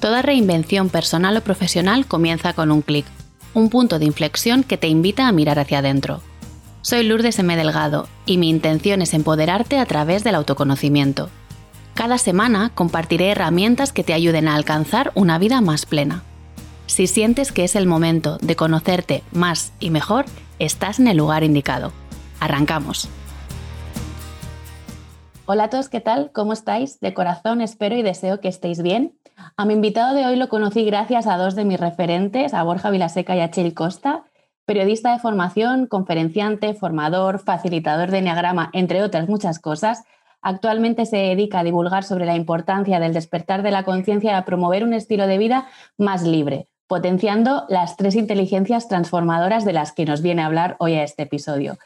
Toda reinvención personal o profesional comienza con un clic, un punto de inflexión que te invita a mirar hacia adentro. Soy Lourdes M. Delgado y mi intención es empoderarte a través del autoconocimiento. Cada semana compartiré herramientas que te ayuden a alcanzar una vida más plena. Si sientes que es el momento de conocerte más y mejor, estás en el lugar indicado. Arrancamos. Hola a todos, ¿qué tal? ¿Cómo estáis? De corazón espero y deseo que estéis bien a mi invitado de hoy lo conocí gracias a dos de mis referentes, a Borja Vilaseca y a Chel Costa, periodista de formación, conferenciante, formador, facilitador de Enneagrama, entre otras muchas cosas. Actualmente se dedica a divulgar sobre la importancia del despertar de la conciencia y a promover un estilo de vida más libre, potenciando las tres inteligencias transformadoras de las que nos viene a hablar hoy a este episodio.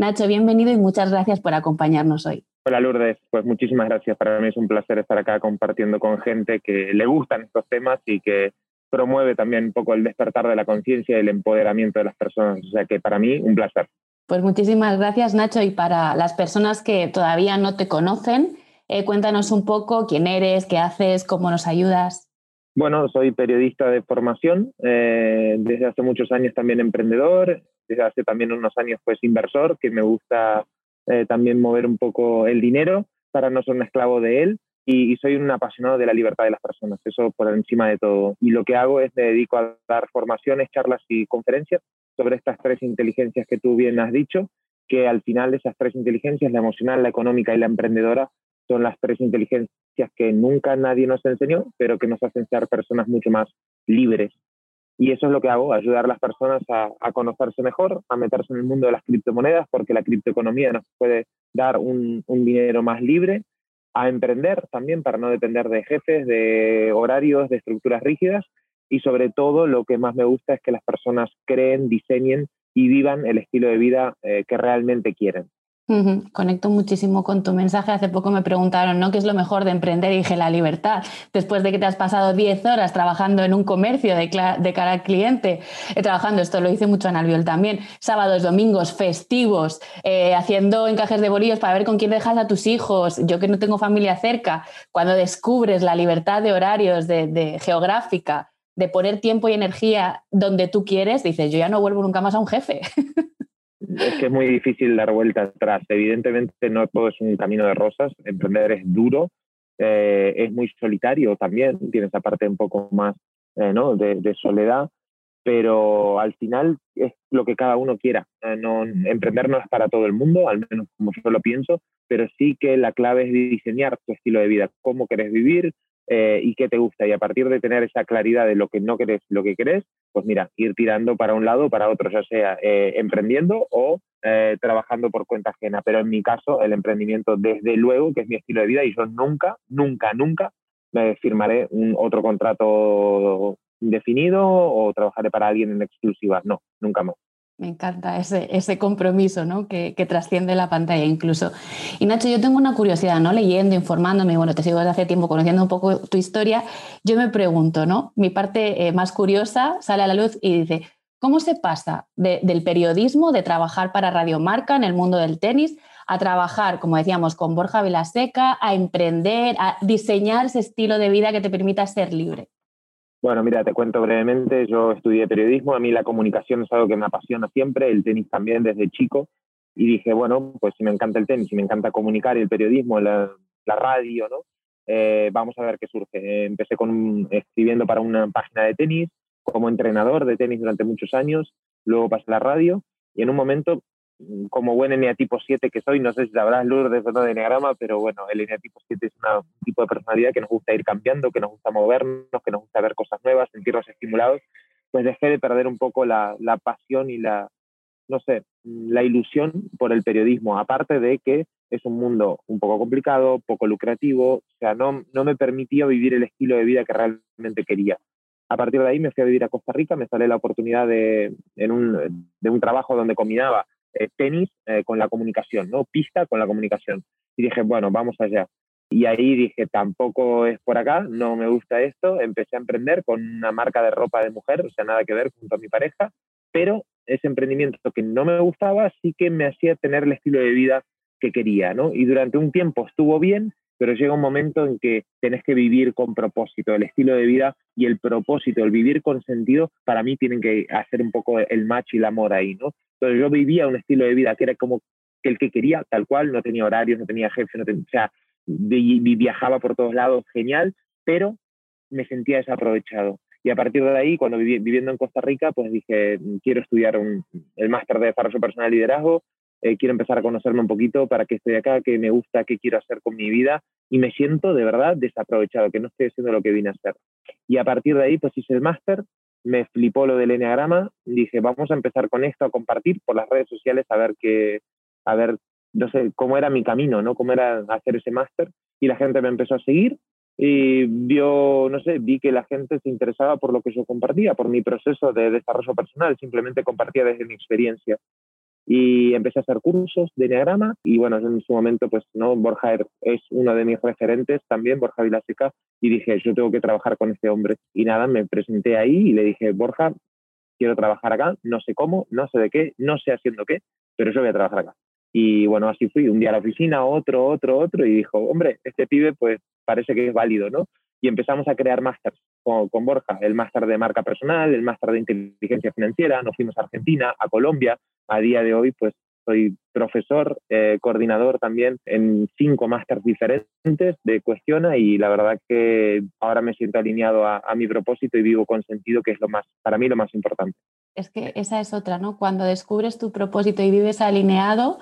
Nacho, bienvenido y muchas gracias por acompañarnos hoy. Hola Lourdes, pues muchísimas gracias. Para mí es un placer estar acá compartiendo con gente que le gustan estos temas y que promueve también un poco el despertar de la conciencia y el empoderamiento de las personas. O sea que para mí un placer. Pues muchísimas gracias Nacho y para las personas que todavía no te conocen, eh, cuéntanos un poco quién eres, qué haces, cómo nos ayudas. Bueno, soy periodista de formación, eh, desde hace muchos años también emprendedor, desde hace también unos años pues inversor, que me gusta eh, también mover un poco el dinero para no ser un esclavo de él y, soy un apasionado de la libertad de las personas, eso por encima de todo. Y lo que hago es me dedico a dar formaciones, charlas y conferencias sobre estas tres inteligencias que tú bien has dicho, que al final esas tres inteligencias, la emocional, la económica y la emprendedora, son las tres inteligencias que nunca nadie nos enseñó, pero que nos hacen ser personas mucho más libres y eso es lo que hago, ayudar a las personas a, conocerse mejor, a meterse en el mundo de las criptomonedas, porque la criptoeconomía nos puede dar un, un dinero más libre, a emprender también para no depender de jefes, de horarios, de estructuras rígidas. Y sobre todo lo que más me gusta es que las personas creen, diseñen y vivan el estilo de vida eh, que realmente quieren. Conecto muchísimo con tu mensaje. Hace poco me preguntaron, ¿no? ¿Qué es lo mejor de emprender? Y dije, la libertad. Después de que te has pasado 10 horas trabajando en un comercio de, cara al cliente, eh, trabajando, esto lo hice mucho en Albiol también, sábados, domingos, festivos, eh, haciendo encajes de bolillos para ver con quién dejas a tus hijos. Yo que no tengo familia cerca, cuando descubres la libertad de horarios, de geográfica, de poner tiempo y energía donde tú quieres, dices, yo ya no vuelvo nunca más a un jefe. es que es muy difícil dar vuelta atrás. Evidentemente no todo es un camino de rosas, emprender es duro, eh, es muy solitario también, tiene esa parte un poco más eh, ¿no? de, soledad, pero al final es lo que cada uno quiera. Eh, no, emprender no es para todo el mundo, al menos como yo lo pienso, pero sí que la clave es diseñar tu estilo de vida, cómo querés vivir, eh, y qué te gusta. Y a partir de tener esa claridad de lo que no querés, lo que querés, pues mira, ir tirando para un lado o para otro, ya sea eh, emprendiendo o eh, trabajando por cuenta ajena. Pero en mi caso, el emprendimiento, desde luego, que es mi estilo de vida y yo nunca, nunca, nunca me firmaré un otro contrato indefinido o trabajaré para alguien en exclusiva. No, nunca más. Me encanta ese, ese compromiso ¿no? que, que, trasciende la pantalla incluso. Y Nacho, yo tengo una curiosidad, ¿no? leyendo, informándome, bueno, te sigo desde hace tiempo conociendo un poco tu historia, yo me pregunto, ¿no? mi parte eh, más curiosa sale a la luz y dice, ¿cómo se pasa del periodismo, de trabajar para Radio Marca en el mundo del tenis, a trabajar, como decíamos, con Borja Vilaseca, a emprender, a diseñar ese estilo de vida que te permita ser libre? Bueno, mira, te cuento brevemente, yo estudié periodismo, a mí la comunicación es algo que me apasiona siempre, el tenis también desde chico, y dije, bueno, pues si me encanta el tenis, si me encanta comunicar el periodismo, la, radio, ¿no? Eh, vamos a ver qué surge. Empecé con, escribiendo para una página de tenis, como entrenador de tenis durante muchos años, luego pasé a la radio, y en un momento como buen eneatipo 7 que soy, no sé si sabrás Lourdes o no de eneagrama, pero bueno, el eneatipo 7 es un tipo de personalidad que nos gusta ir cambiando, que nos gusta movernos, que nos gusta ver cosas nuevas, sentirnos estimulados, pues dejé de perder un poco la, la pasión y la, no sé, la ilusión por el periodismo, aparte de que es un mundo un poco complicado, poco lucrativo, o sea, no, no me permitía vivir el estilo de vida que realmente quería. A partir de ahí me fui a vivir a Costa Rica, me salió la oportunidad de, en un, de un trabajo donde combinaba eh, tenis eh, con la comunicación, ¿no? Pista con la comunicación. Y dije, bueno, vamos allá. Y ahí dije, tampoco es por acá, no me gusta esto. Empecé a emprender con una marca de ropa de mujer, o sea, nada que ver junto a mi pareja, pero ese emprendimiento que no me gustaba sí que me hacía tener el estilo de vida que quería, ¿no? Y durante un tiempo estuvo bien pero llega un momento en que tenés que vivir con propósito, el estilo de vida y el propósito, el vivir con sentido, para mí tienen que hacer un poco el match y el amor ahí, ¿no? Entonces yo vivía un estilo de vida que era como el que quería, tal cual, no tenía horarios, no tenía jefe, no tenía, o sea, viajaba por todos lados, genial, pero me sentía desaprovechado. Y a partir de ahí, cuando viviendo en Costa Rica, pues dije, quiero estudiar el máster de desarrollo personal y liderazgo, eh, quiero empezar a conocerme un poquito para qué estoy acá, qué me gusta, qué quiero hacer con mi vida, y me siento de verdad desaprovechado, que no estoy haciendo lo que vine a hacer. Y a partir de ahí, pues hice el máster, me flipó lo del Enneagrama, dije, vamos a empezar con esto, a compartir por las redes sociales, a ver qué, a ver, no sé, cómo era mi camino, ¿no? Cómo era hacer ese máster, y la gente me empezó a seguir, y vio, no sé, vi que la gente se interesaba por lo que yo compartía, por mi proceso de desarrollo personal, simplemente compartía desde mi experiencia. Y empecé a hacer cursos de Enneagrama y bueno, en su momento, pues, ¿no? Borja er, es uno de mis referentes también, Borja Vilaseca, y dije, yo tengo que trabajar con este hombre. Y nada, me presenté ahí y le dije, Borja, quiero trabajar acá, no sé cómo, no sé de qué, no sé haciendo qué, pero yo voy a trabajar acá. Y bueno, así fui, un día a la oficina, otro, otro, otro, y dijo, hombre, este pibe pues parece que es válido, ¿no? Y empezamos a crear másters con, Borja, el máster de marca personal, el máster de inteligencia financiera, nos fuimos a Argentina, a Colombia, a día de hoy pues soy profesor, eh, coordinador también en cinco másters diferentes de Cuestiona y la verdad que ahora me siento alineado a, a, mi propósito y vivo con sentido, que es lo más, para mí lo más importante. Es que esa es otra, ¿no? Cuando descubres tu propósito y vives alineado,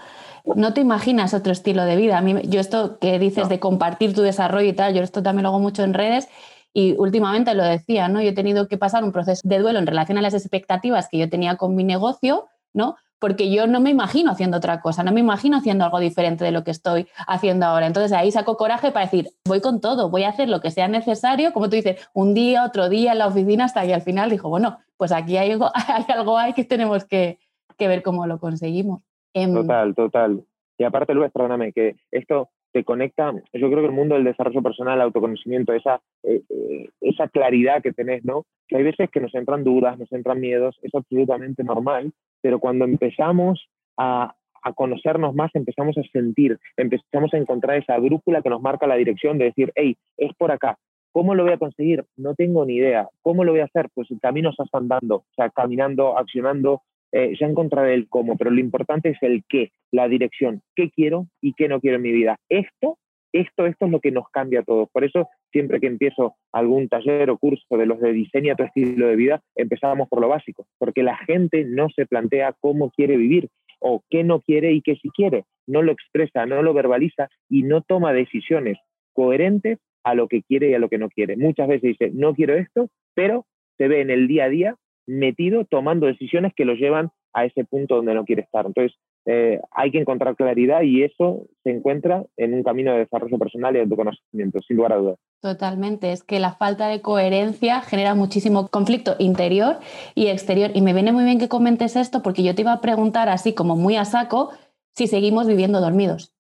no te imaginas otro estilo de vida. A mí, yo esto que dices no. de compartir tu desarrollo y tal, yo esto también lo hago mucho en redes y últimamente lo decía, ¿no? Yo he tenido que pasar un proceso de duelo en relación a las expectativas que yo tenía con mi negocio, ¿no? porque yo no me imagino haciendo otra cosa, no me imagino haciendo algo diferente de lo que estoy haciendo ahora. Entonces ahí saco coraje para decir, voy con todo, voy a hacer lo que sea necesario, como tú dices, un día, otro día en la oficina, hasta que al final dijo, bueno, pues aquí hay algo, hay algo que tenemos que, que ver cómo lo conseguimos. Em, total, total. Y aparte, Luis, perdóname, que esto te conecta, yo creo que el mundo del desarrollo personal, autoconocimiento, esa, eh, eh, esa claridad que tenés, ¿no? Que hay veces que nos entran dudas, nos entran miedos, es absolutamente normal, pero cuando empezamos a, a, conocernos más, empezamos a sentir, empezamos a encontrar esa brújula que nos marca la dirección de decir, hey, es por acá. ¿Cómo lo voy a conseguir? No tengo ni idea. ¿Cómo lo voy a hacer? Pues el camino se está andando, o sea, caminando, accionando, eh, ya encontraré el cómo, pero lo importante es el qué, la dirección, qué quiero y qué no quiero en mi vida. Esto, esto, esto es lo que nos cambia a todos. Por eso, siempre que empiezo algún taller o curso de los de diseña tu estilo de vida, empezamos por lo básico, porque la gente no se plantea cómo quiere vivir o qué no quiere y qué sí quiere. No lo expresa, no lo verbaliza y no toma decisiones coherentes a lo que quiere y a lo que no quiere. Muchas veces dice, no quiero esto, pero se ve en el día a día metido tomando decisiones que lo llevan a ese punto donde no quiere estar. Entonces, eh, hay que encontrar claridad y eso se encuentra en un camino de desarrollo personal y de autoconocimiento, sin lugar a dudas. Totalmente, es que la falta de coherencia genera muchísimo conflicto interior y exterior. Y me viene muy bien que comentes esto porque yo te iba a preguntar así como muy a saco si seguimos viviendo dormidos.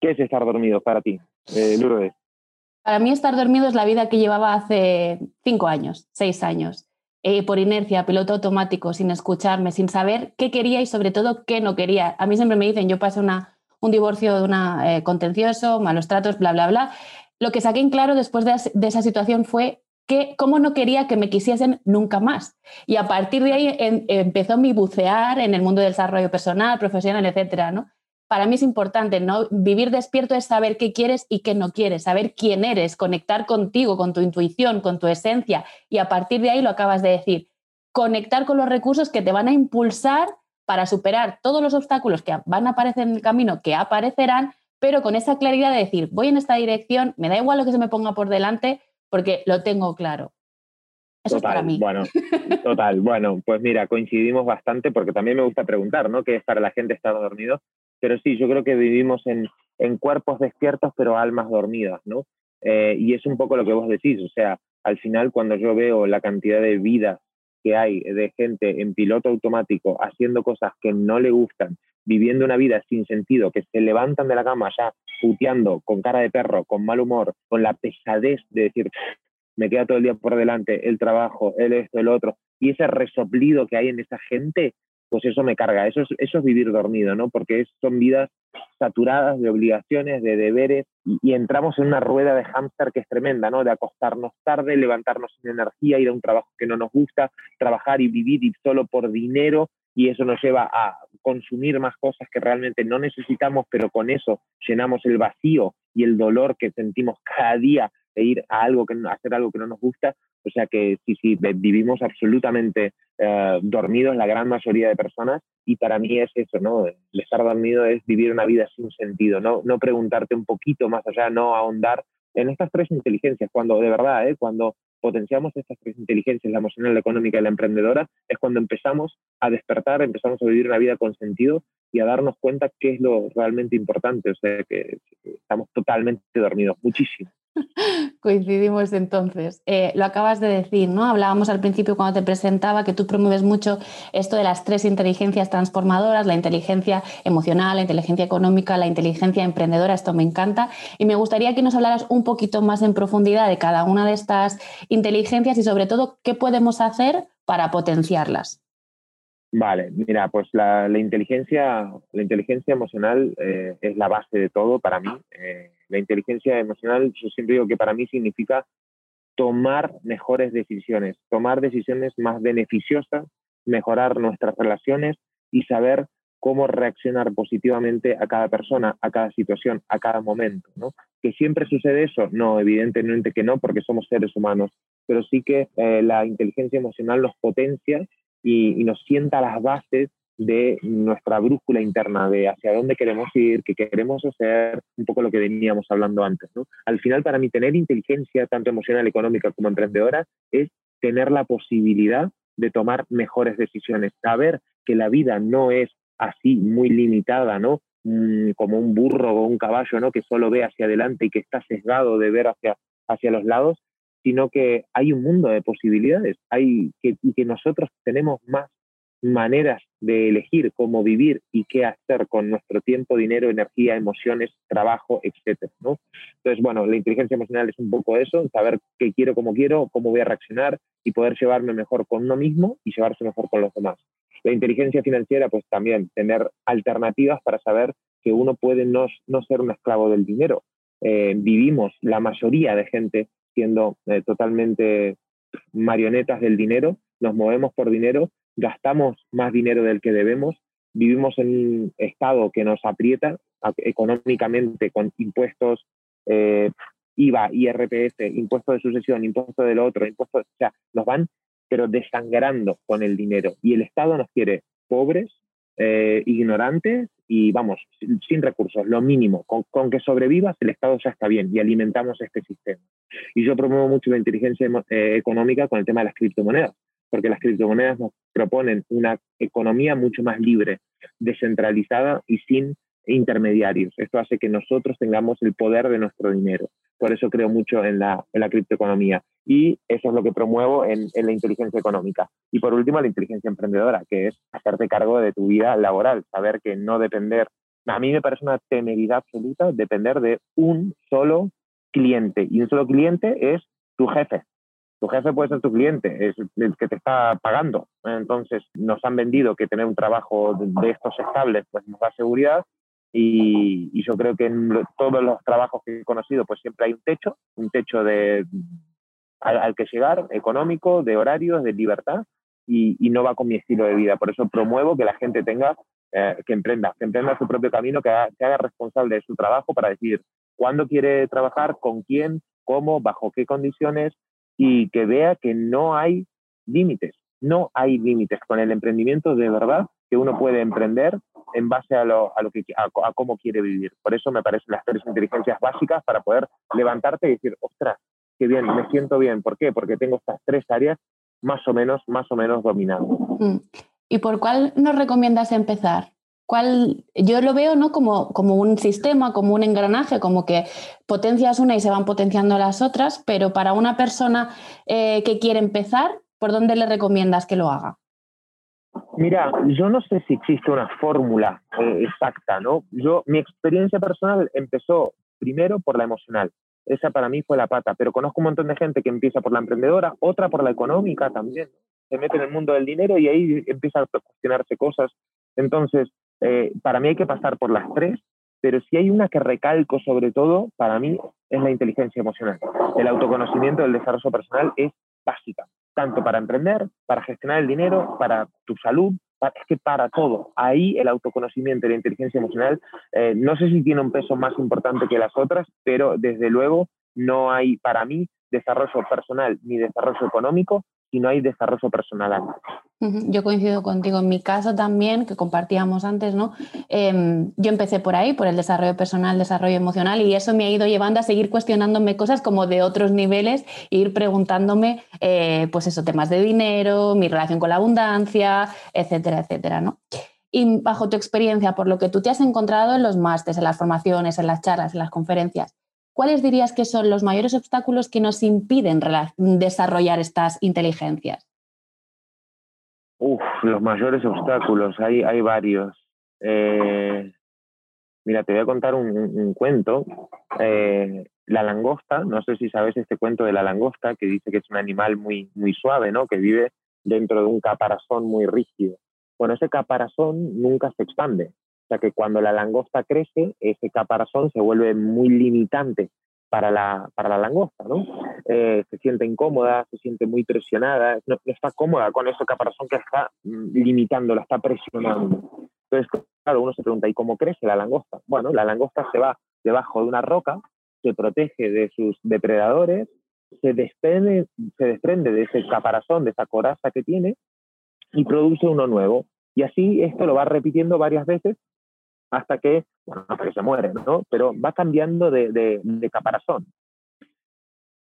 ¿Qué es estar dormido para ti, eh, Lourdes? Para mí estar dormido es la vida que llevaba hace cinco años, seis años eh, por inercia, piloto automático, sin escucharme, sin saber qué quería y sobre todo qué no quería. A mí siempre me dicen, yo pasé una, un divorcio de una eh, contencioso, malos tratos, bla, bla, bla. Lo que saqué en claro después de, esa situación fue que cómo no quería que me quisiesen nunca más. Y a partir de ahí en, empezó mi bucear en el mundo del desarrollo personal, profesional, etcétera, ¿no? Para mí es importante, ¿no? Vivir despierto es saber qué quieres y qué no quieres, saber quién eres, conectar contigo, con tu intuición, con tu esencia, y a partir de ahí lo acabas de decir, conectar con los recursos que te van a impulsar para superar todos los obstáculos que van a aparecer en el camino, que aparecerán, pero con esa claridad de decir, voy en esta dirección, me da igual lo que se me ponga por delante, porque lo tengo claro. Eso total, es para mí. Bueno, total. Bueno, pues mira, coincidimos bastante porque también me gusta preguntar, ¿no? ¿Qué es para la gente estar dormido? Pero sí, yo creo que vivimos en, en cuerpos despiertos, pero almas dormidas, ¿no? Eh, y es un poco lo que vos decís, o sea, al final cuando yo veo la cantidad de vidas que hay de gente en piloto automático haciendo cosas que no le gustan, viviendo una vida sin sentido, que se levantan de la cama ya puteando, con cara de perro, con mal humor, con la pesadez de decir, me queda todo el día por delante, el trabajo, el esto, el otro, y ese resoplido que hay en esa gente, pues eso me carga, eso es, eso es vivir dormido, ¿no? Porque es, son vidas saturadas de obligaciones, de deberes, y, entramos en una rueda de hámster que es tremenda, ¿no? De acostarnos tarde, levantarnos sin energía, ir a un trabajo que no nos gusta, trabajar y vivir solo por dinero y eso nos lleva a consumir más cosas que realmente no necesitamos, pero con eso llenamos el vacío y el dolor que sentimos cada día de ir a algo que hacer algo que no nos gusta. O sea que sí, sí, vivimos absolutamente eh, dormidos la gran mayoría de personas y para mí es eso, ¿no? El estar dormido es vivir una vida sin sentido, no, no preguntarte un poquito más allá, no ahondar en estas tres inteligencias, cuando de verdad, ¿eh? cuando potenciamos estas tres inteligencias, la emocional, la económica y la emprendedora, es cuando empezamos a despertar, empezamos a vivir una vida con sentido y a darnos cuenta qué es lo realmente importante. O sea, que estamos totalmente dormidos, muchísimo. Coincidimos entonces. Eh, lo acabas de decir, ¿no? Hablábamos al principio cuando te presentaba que tú promueves mucho esto de las tres inteligencias transformadoras, la inteligencia emocional, la inteligencia económica, la inteligencia emprendedora. Esto me encanta. Y me gustaría que nos hablaras un poquito más en profundidad de cada una de estas inteligencias y sobre todo qué podemos hacer para potenciarlas. Vale, mira, pues la, inteligencia, la inteligencia emocional eh, es la base de todo para mí. Eh, la inteligencia emocional, yo siempre digo que para mí significa tomar mejores decisiones, tomar decisiones más beneficiosas, mejorar nuestras relaciones y saber cómo reaccionar positivamente a cada persona, a cada situación, a cada momento. ¿no? ¿Que siempre sucede eso? No, evidentemente que no, porque somos seres humanos, pero sí que eh, la inteligencia emocional nos potencia y, nos sienta las bases de nuestra brújula interna, de hacia dónde queremos ir, qué queremos hacer, un poco lo que veníamos hablando antes. ¿no? Al final, para mí, tener inteligencia, tanto emocional, económica como emprendedora, es tener la posibilidad de tomar mejores decisiones, saber que la vida no es así muy limitada, ¿no? Mm, como un burro o un caballo, ¿no? Que solo ve hacia adelante y que está sesgado de ver hacia, hacia los lados, sino que hay un mundo de posibilidades, hay que, y que nosotros tenemos más maneras de elegir cómo vivir y qué hacer con nuestro tiempo, dinero, energía, emociones, trabajo, etcétera, ¿no? Entonces, bueno, la inteligencia emocional es un poco eso, saber qué quiero, cómo quiero, cómo voy a reaccionar y poder llevarme mejor con uno mismo y llevarse mejor con los demás. La inteligencia financiera, pues también tener alternativas para saber que uno puede no, no ser un esclavo del dinero. Eh, vivimos la mayoría de gente siendo eh, totalmente marionetas del dinero, nos movemos por dinero gastamos más dinero del que debemos, vivimos en un estado que nos aprieta económicamente con impuestos, eh, IVA, IRPF, impuesto de sucesión, impuesto del otro, impuestos, o sea, nos van pero desangrando con el dinero. Y el Estado nos quiere pobres, eh, ignorantes y vamos, sin, recursos, lo mínimo. Con, con, que sobrevivas, el Estado ya está bien y alimentamos este sistema. Y yo promuevo mucho la inteligencia eh, económica con el tema de las criptomonedas porque las criptomonedas nos proponen una economía mucho más libre, descentralizada y sin intermediarios. Esto hace que nosotros tengamos el poder de nuestro dinero. Por eso creo mucho en la, en la criptoeconomía. Y eso es lo que promuevo en, en, la inteligencia económica. Y por último, la inteligencia emprendedora, que es hacerte cargo de tu vida laboral, saber que no depender. A mí me parece una temeridad absoluta depender de un solo cliente. Y un solo cliente es tu jefe tu jefe puede ser tu cliente, es el que te está pagando. Entonces, nos han vendido que tener un trabajo de estos estables pues nos da seguridad y, yo creo que en todos los trabajos que he conocido pues siempre hay un techo, un techo de, al, que llegar, económico, de horarios, de libertad y, no va con mi estilo de vida. Por eso promuevo que la gente tenga, eh, que emprenda, que emprenda su propio camino, que haga, que haga responsable de su trabajo para decir cuándo quiere trabajar, con quién, cómo, bajo qué condiciones y que vea que no hay límites, no hay límites con el emprendimiento de verdad que uno puede emprender en base a, lo, a, lo que, a, cómo quiere vivir. Por eso me parecen las tres inteligencias básicas para poder levantarte y decir, ostras, qué bien, me siento bien. ¿Por qué? Porque tengo estas tres áreas más o menos, más o menos dominadas. Mm. ¿Y por cuál nos recomiendas empezar? ¿Cuál, yo lo veo ¿no? como, como un sistema, como un engranaje, como que potencias una y se van potenciando las otras, pero para una persona eh, que quiere empezar, ¿por dónde le recomiendas que lo haga? Mira, yo no sé si existe una fórmula eh, exacta, ¿no? Yo, mi experiencia personal empezó primero por la emocional. Esa para mí fue la pata, pero conozco un montón de gente que empieza por la emprendedora, otra por la económica también. Se mete en el mundo del dinero y ahí empieza a cuestionarse cosas. Entonces, eh, para mí hay que pasar por las tres pero si hay una que recalco sobre todo, para mí, es la inteligencia emocional. El autoconocimiento del desarrollo personal es básica, tanto para emprender, para gestionar el dinero, para tu salud, es que para todo. Ahí el autoconocimiento y la inteligencia emocional, eh, no sé si tiene un peso más importante que las otras, pero desde luego no hay para mí desarrollo personal ni desarrollo económico y no hay desarrollo personal Yo coincido contigo. En mi caso también, que compartíamos antes, ¿no? Em, yo empecé por ahí, por el desarrollo personal, desarrollo emocional, y eso me ha ido llevando a seguir cuestionándome cosas como de otros niveles e ir preguntándome, eh, pues eso, temas de dinero, mi relación con la abundancia, etcétera, etcétera, ¿no? Y bajo tu experiencia, por lo que tú te has encontrado en los másteres, en las formaciones, en las charlas, en las conferencias, ¿cuáles dirías que son los mayores obstáculos que nos impiden desarrollar estas inteligencias? Uf, los mayores obstáculos, hay, hay varios. Eh, mira, te voy a contar un, cuento. Eh, la langosta, no sé si sabes este cuento de la langosta, que dice que es un animal muy, muy suave, ¿no? Que vive dentro de un caparazón muy rígido. Bueno, ese caparazón nunca se expande, o sea que cuando la langosta crece, ese caparazón se vuelve muy limitante para la, para la langosta, ¿no? Eh, se siente incómoda, se siente muy presionada, no, está cómoda con ese caparazón que está mm, limitando, la está presionando. Entonces, claro, uno se pregunta, ¿y cómo crece la langosta? Bueno, la langosta se va debajo de una roca, se protege de sus depredadores, se desprende, se desprende de ese caparazón, de esa coraza que tiene, y produce uno nuevo. Y así esto lo va repitiendo varias veces hasta que, bueno, hasta que se muere, ¿no? Pero va cambiando de, de, caparazón.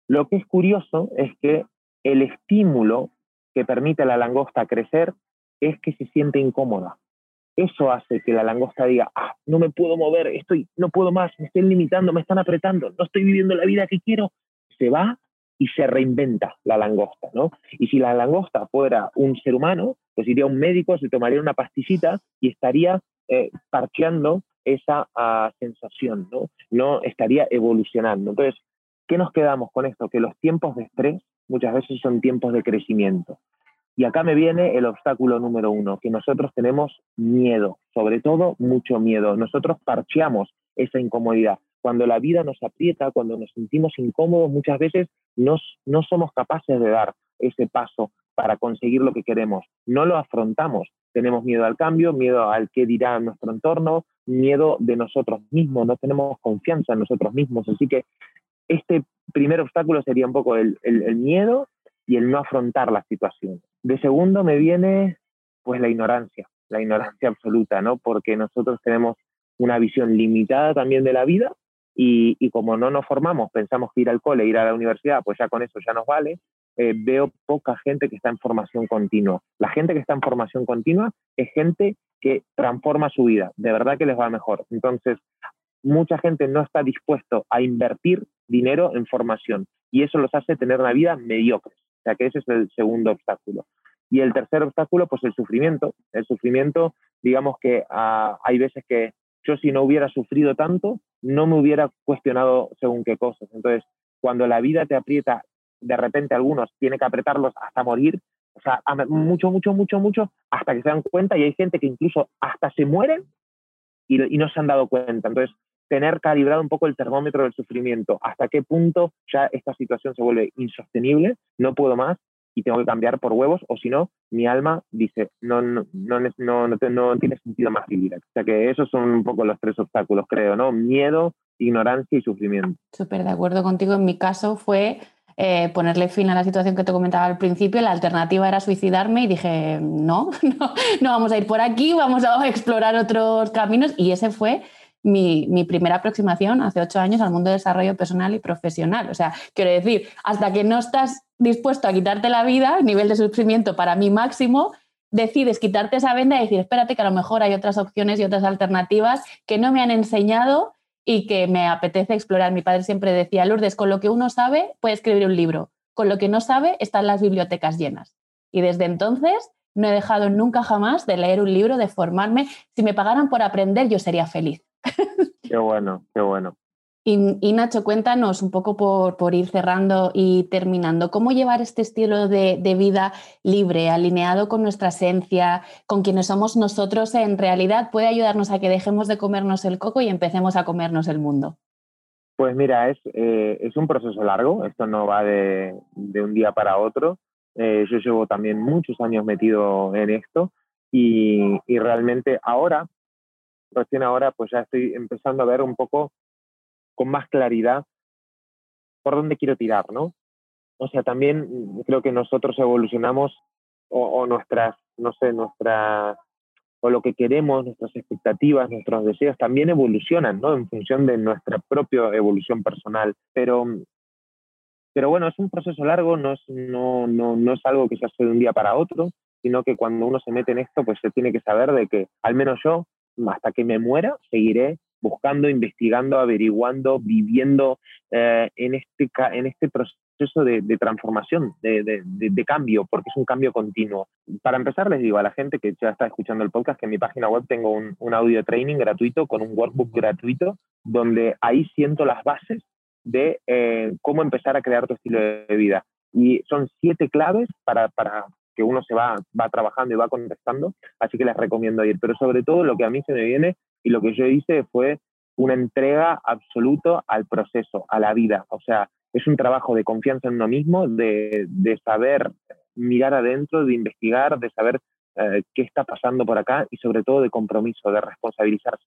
Lo que es curioso es que el estímulo que permite a la langosta crecer es que se siente incómoda. Eso hace que la langosta diga, ah, no me puedo mover, estoy, no puedo más, me están limitando, me están apretando, no estoy viviendo la vida que quiero. Se va y se reinventa la langosta, ¿no? Y si la langosta fuera un ser humano, pues iría a un médico, se tomaría una pastillita y estaría eh, parcheando esa ah, sensación, ¿no? Estaría evolucionando. Entonces, ¿qué nos quedamos con esto? Que los tiempos de estrés muchas veces son tiempos de crecimiento. Y acá me viene el obstáculo número uno, que nosotros tenemos miedo, sobre todo mucho miedo. Nosotros parcheamos esa incomodidad. Cuando la vida nos aprieta, cuando nos sentimos incómodos, muchas veces no somos capaces de dar ese paso para conseguir lo que queremos. No lo afrontamos. Tenemos miedo al cambio, miedo al qué dirá nuestro entorno, miedo de nosotros mismos, no tenemos confianza en nosotros mismos. Así que este primer obstáculo sería un poco el, miedo y el no afrontar la situación. De segundo me viene pues la ignorancia, la ignorancia absoluta, ¿no? Porque nosotros tenemos una visión limitada también de la vida y, y, como no nos formamos, pensamos que ir al cole, ir a la universidad, pues ya con eso ya nos vale, eh, veo poca gente que está en formación continua. La gente que está en formación continua es gente que transforma su vida, de verdad que les va mejor. Entonces, mucha gente no está dispuesto a invertir dinero en formación y eso los hace tener una vida mediocre. O sea que ese es el segundo obstáculo. Y el tercer obstáculo, pues el sufrimiento. El sufrimiento, digamos que ah, hay veces que yo si no hubiera sufrido tanto, no me hubiera cuestionado según qué cosas. Entonces, cuando la vida te aprieta de repente algunos tiene que apretarlos hasta morir, o sea, mucho, mucho, mucho, mucho, hasta que se dan cuenta y hay gente que incluso hasta se mueren y, no se han dado cuenta. Entonces, tener calibrado un poco el termómetro del sufrimiento, hasta qué punto ya esta situación se vuelve insostenible, no puedo más y tengo que cambiar por huevos, o si no, mi alma dice, no, no, no, no, no, tiene sentido más vivir. O sea que esos son un poco los tres obstáculos, creo, ¿no? Miedo, ignorancia y sufrimiento. Súper de acuerdo contigo. En mi caso fue eh, ponerle fin a la situación que te comentaba al principio. La alternativa era suicidarme y dije, no, no, no vamos a ir por aquí, vamos a explorar otros caminos. Y ese fue mi, mi, primera aproximación hace ocho años al mundo de desarrollo personal y profesional. O sea, quiero decir, hasta que no estás dispuesto a quitarte la vida, nivel de sufrimiento para mí máximo, decides quitarte esa venda y decir, espérate que a lo mejor hay otras opciones y otras alternativas que no me han enseñado y que me apetece explorar. Mi padre siempre decía, Lourdes, con lo que uno sabe puede escribir un libro, con lo que no sabe están las bibliotecas llenas. Y desde entonces no he dejado nunca jamás de leer un libro, de formarme. Si me pagaran por aprender, yo sería feliz. Qué bueno, qué bueno. Y, Nacho, cuéntanos un poco por, ir cerrando y terminando, ¿cómo llevar este estilo de, vida libre, alineado con nuestra esencia, con quienes somos nosotros, en realidad puede ayudarnos a que dejemos de comernos el coco y empecemos a comernos el mundo? Pues mira, es, eh, es un proceso largo, esto no va de, un día para otro. Eh, yo llevo también muchos años metido en esto y, y realmente ahora, recién ahora, pues ya estoy empezando a ver un poco con más claridad por dónde quiero tirar, ¿no? O sea, también creo que nosotros evolucionamos o, nuestras, no sé, nuestra, o lo que queremos, nuestras expectativas, nuestros deseos también evolucionan, ¿no? En función de nuestra propia evolución personal. Pero, pero bueno, es un proceso largo, no es, no, no, no es algo que se hace de un día para otro, sino que cuando uno se mete en esto, pues se tiene que saber de que, al menos yo, hasta que me muera, seguiré buscando, investigando, averiguando, viviendo eh, en, este, en este proceso de, transformación, de, cambio, porque es un cambio continuo. Para empezar, les digo a la gente que ya está escuchando el podcast que en mi página web tengo un, audio training gratuito con un workbook gratuito, donde ahí siento las bases de eh, cómo empezar a crear tu estilo de vida. Y son siete claves para, para que uno se va, va trabajando y va contestando, así que les recomiendo ir. Pero sobre todo lo que a mí se me viene y lo que yo hice fue una entrega absoluta al proceso, a la vida. O sea, es un trabajo de confianza en uno mismo, de, saber mirar adentro, de investigar, de saber eh, qué está pasando por acá y sobre todo de compromiso, de responsabilizarse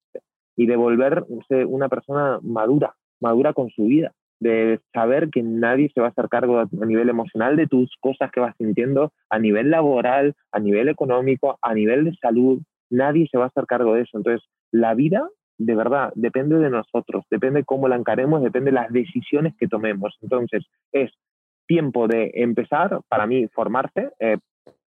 y de volverse una persona madura, madura con su vida, de saber que nadie se va a hacer cargo a nivel emocional de tus cosas que vas sintiendo, a nivel laboral, a nivel económico, a nivel de salud, nadie se va a hacer cargo de eso. Entonces, la vida, de verdad, depende de nosotros, depende cómo la encaremos, depende de las decisiones que tomemos. Entonces, es tiempo de empezar, para mí, formarse, eh,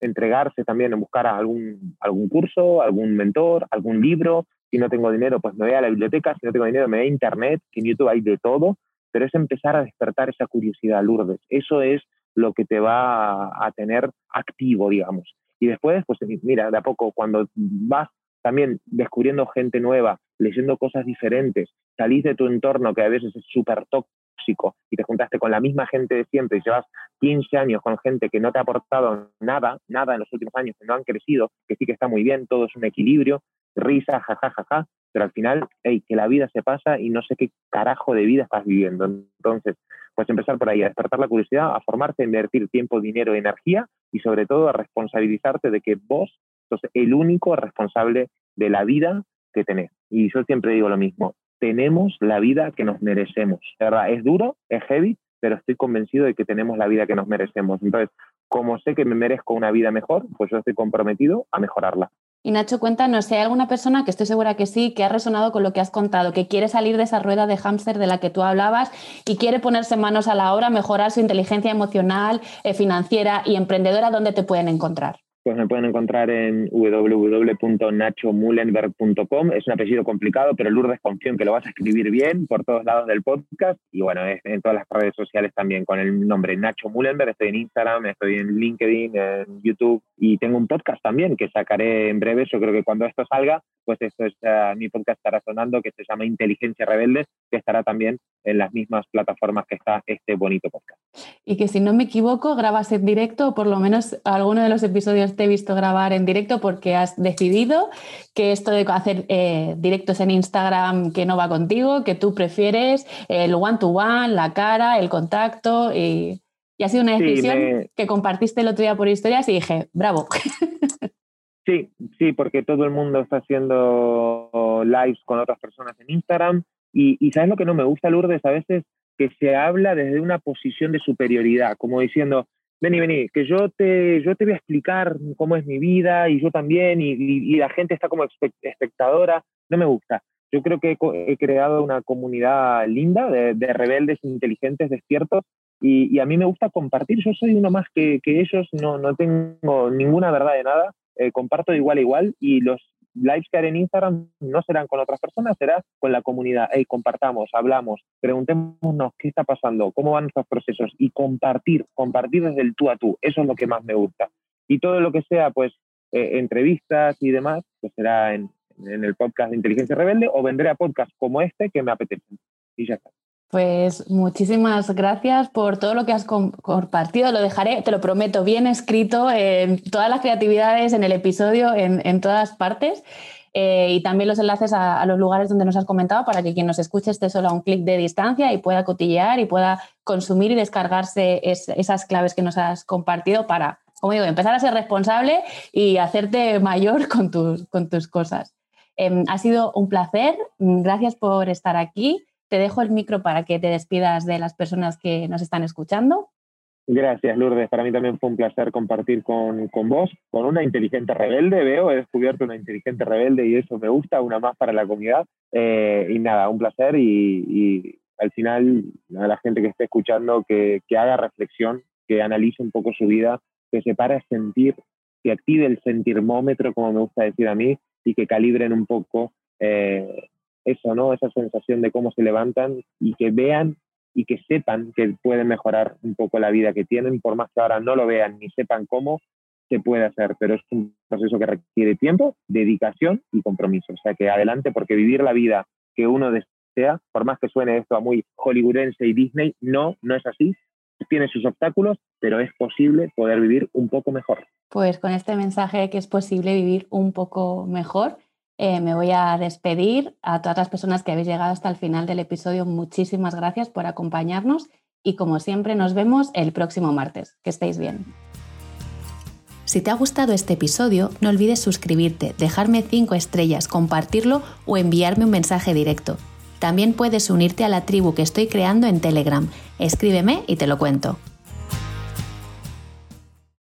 entregarse también en buscar algún, algún curso, algún mentor, algún libro. Si no tengo dinero, pues me voy a la biblioteca. Si no tengo dinero, me voy a internet, que en YouTube hay de todo. Pero es empezar a despertar esa curiosidad, Lourdes. Eso es lo que te va a tener activo, digamos. Y después, pues mira, de a poco, cuando vas también descubriendo gente nueva, leyendo cosas diferentes, salís de tu entorno que a veces es súper tóxico y te juntaste con la misma gente de siempre y llevas 15 años con gente que no te ha aportado nada, nada en los últimos años, que no han crecido, que sí que está muy bien, todo es un equilibrio, risa, jajajaja, ja, ja, pero al final, hey, que la vida se pasa y no sé qué carajo de vida estás viviendo. Entonces, pues empezar por ahí, a despertar la curiosidad, a formarte, a invertir tiempo, dinero, energía y sobre todo a responsabilizarte de que vos el único responsable de la vida que tenés. Y yo siempre digo lo mismo, tenemos la vida que nos merecemos. verdad, es duro, es heavy, pero estoy convencido de que tenemos la vida que nos merecemos. Entonces, como sé que me merezco una vida mejor, pues yo estoy comprometido a mejorarla. Y Nacho, cuéntanos si hay alguna persona, que estoy segura que sí, que ha resonado con lo que has contado, que quiere salir de esa rueda de hámster de la que tú hablabas y quiere ponerse manos a la obra, mejorar su inteligencia emocional, eh, financiera y emprendedora, ¿dónde te pueden encontrar? Pues me pueden encontrar en www.nachomulenberg.com. Es un apellido complicado, pero Lourdes confío en que lo vas a escribir bien por todos lados del podcast. Y bueno, en todas las redes sociales también con el nombre Nacho Mulenberg. Estoy en Instagram, estoy en LinkedIn, en YouTube y tengo un podcast también que sacaré en breve. Yo creo que cuando esto salga, pues esto es, uh, mi podcast estará sonando que se llama Inteligencia Rebelde, que estará también en las mismas plataformas que está este bonito podcast. Y que si no me equivoco, grabas en directo, o por lo menos alguno de los episodios te he visto grabar en directo porque has decidido que esto de hacer eh, directos en Instagram que no va contigo, que tú prefieres el one-to-one, la cara, el contacto y... ha sido una decisión que compartiste el otro día por historias y dije, bravo. Sí, sí, porque todo el mundo está haciendo lives con otras personas en Instagram. Y, y ¿sabes lo que no me gusta, Lourdes? A veces que se habla desde una posición de superioridad, como diciendo, vení, vení, que yo te, yo te voy a explicar cómo es mi vida y yo también, y, y, la gente está como espectadora. No me gusta. Yo creo que he, creado una comunidad linda de, de rebeldes inteligentes, despiertos, y, y, a mí me gusta compartir. Yo soy uno más que, que ellos, no, no tengo ninguna verdad de nada eh, comparto de igual a igual y los lives que haré en Instagram no serán con otras personas, será con la comunidad. Hey, compartamos, hablamos, preguntémonos qué está pasando, cómo van nuestros procesos y compartir, compartir desde el tú a tú. Eso es lo que más me gusta. Y todo lo que sea, pues, eh, entrevistas y demás, pues será en, en el podcast de Inteligencia Rebelde o vendré a podcasts como este que me apetecen. y ya está. Pues muchísimas gracias por todo lo que has compartido. Lo dejaré, te lo prometo, bien escrito en todas las creatividades, en el episodio, en, todas partes. Eh, y también los enlaces a, los lugares donde nos has comentado para que quien nos escuche esté solo a un clic de distancia y pueda cotillear y pueda consumir y descargarse esas claves que nos has compartido para, como digo, empezar a ser responsable y hacerte mayor con tus, con tus cosas. Em, ha sido un placer. Gracias por estar aquí. Te dejo el micro para que te despidas de las personas que nos están escuchando. Gracias, Lourdes. Para mí también fue un placer compartir con, vos, con una inteligente rebelde. Veo, he descubierto una inteligente rebelde y eso me gusta, una más para la comunidad. Eh, y nada, un placer y, al final a la gente que esté escuchando que, haga reflexión, que analice un poco su vida, que se pare a sentir, que active el sentirmómetro, como me gusta decir a mí, y que calibren un poco eh, eso, ¿no? Esa sensación de cómo se levantan y que vean y que sepan que pueden mejorar un poco la vida que tienen, por más que ahora no lo vean ni sepan cómo se puede hacer, pero es un proceso que requiere tiempo, dedicación y compromiso. O sea que adelante, porque vivir la vida que uno desea, por más que suene esto a muy hollywoodense y Disney, no, no es así. Tiene sus obstáculos, pero es posible poder vivir un poco mejor. Pues con este mensaje que es posible vivir un poco mejor, eh, me voy a despedir a todas las personas que habéis llegado hasta el final del episodio. Muchísimas gracias por acompañarnos y como siempre nos vemos el próximo martes. Que estéis bien. Si te ha gustado este episodio, no olvides suscribirte, dejarme 5 estrellas, compartirlo o enviarme un mensaje directo. También puedes unirte a la tribu que estoy creando en Telegram. Escríbeme y te lo cuento.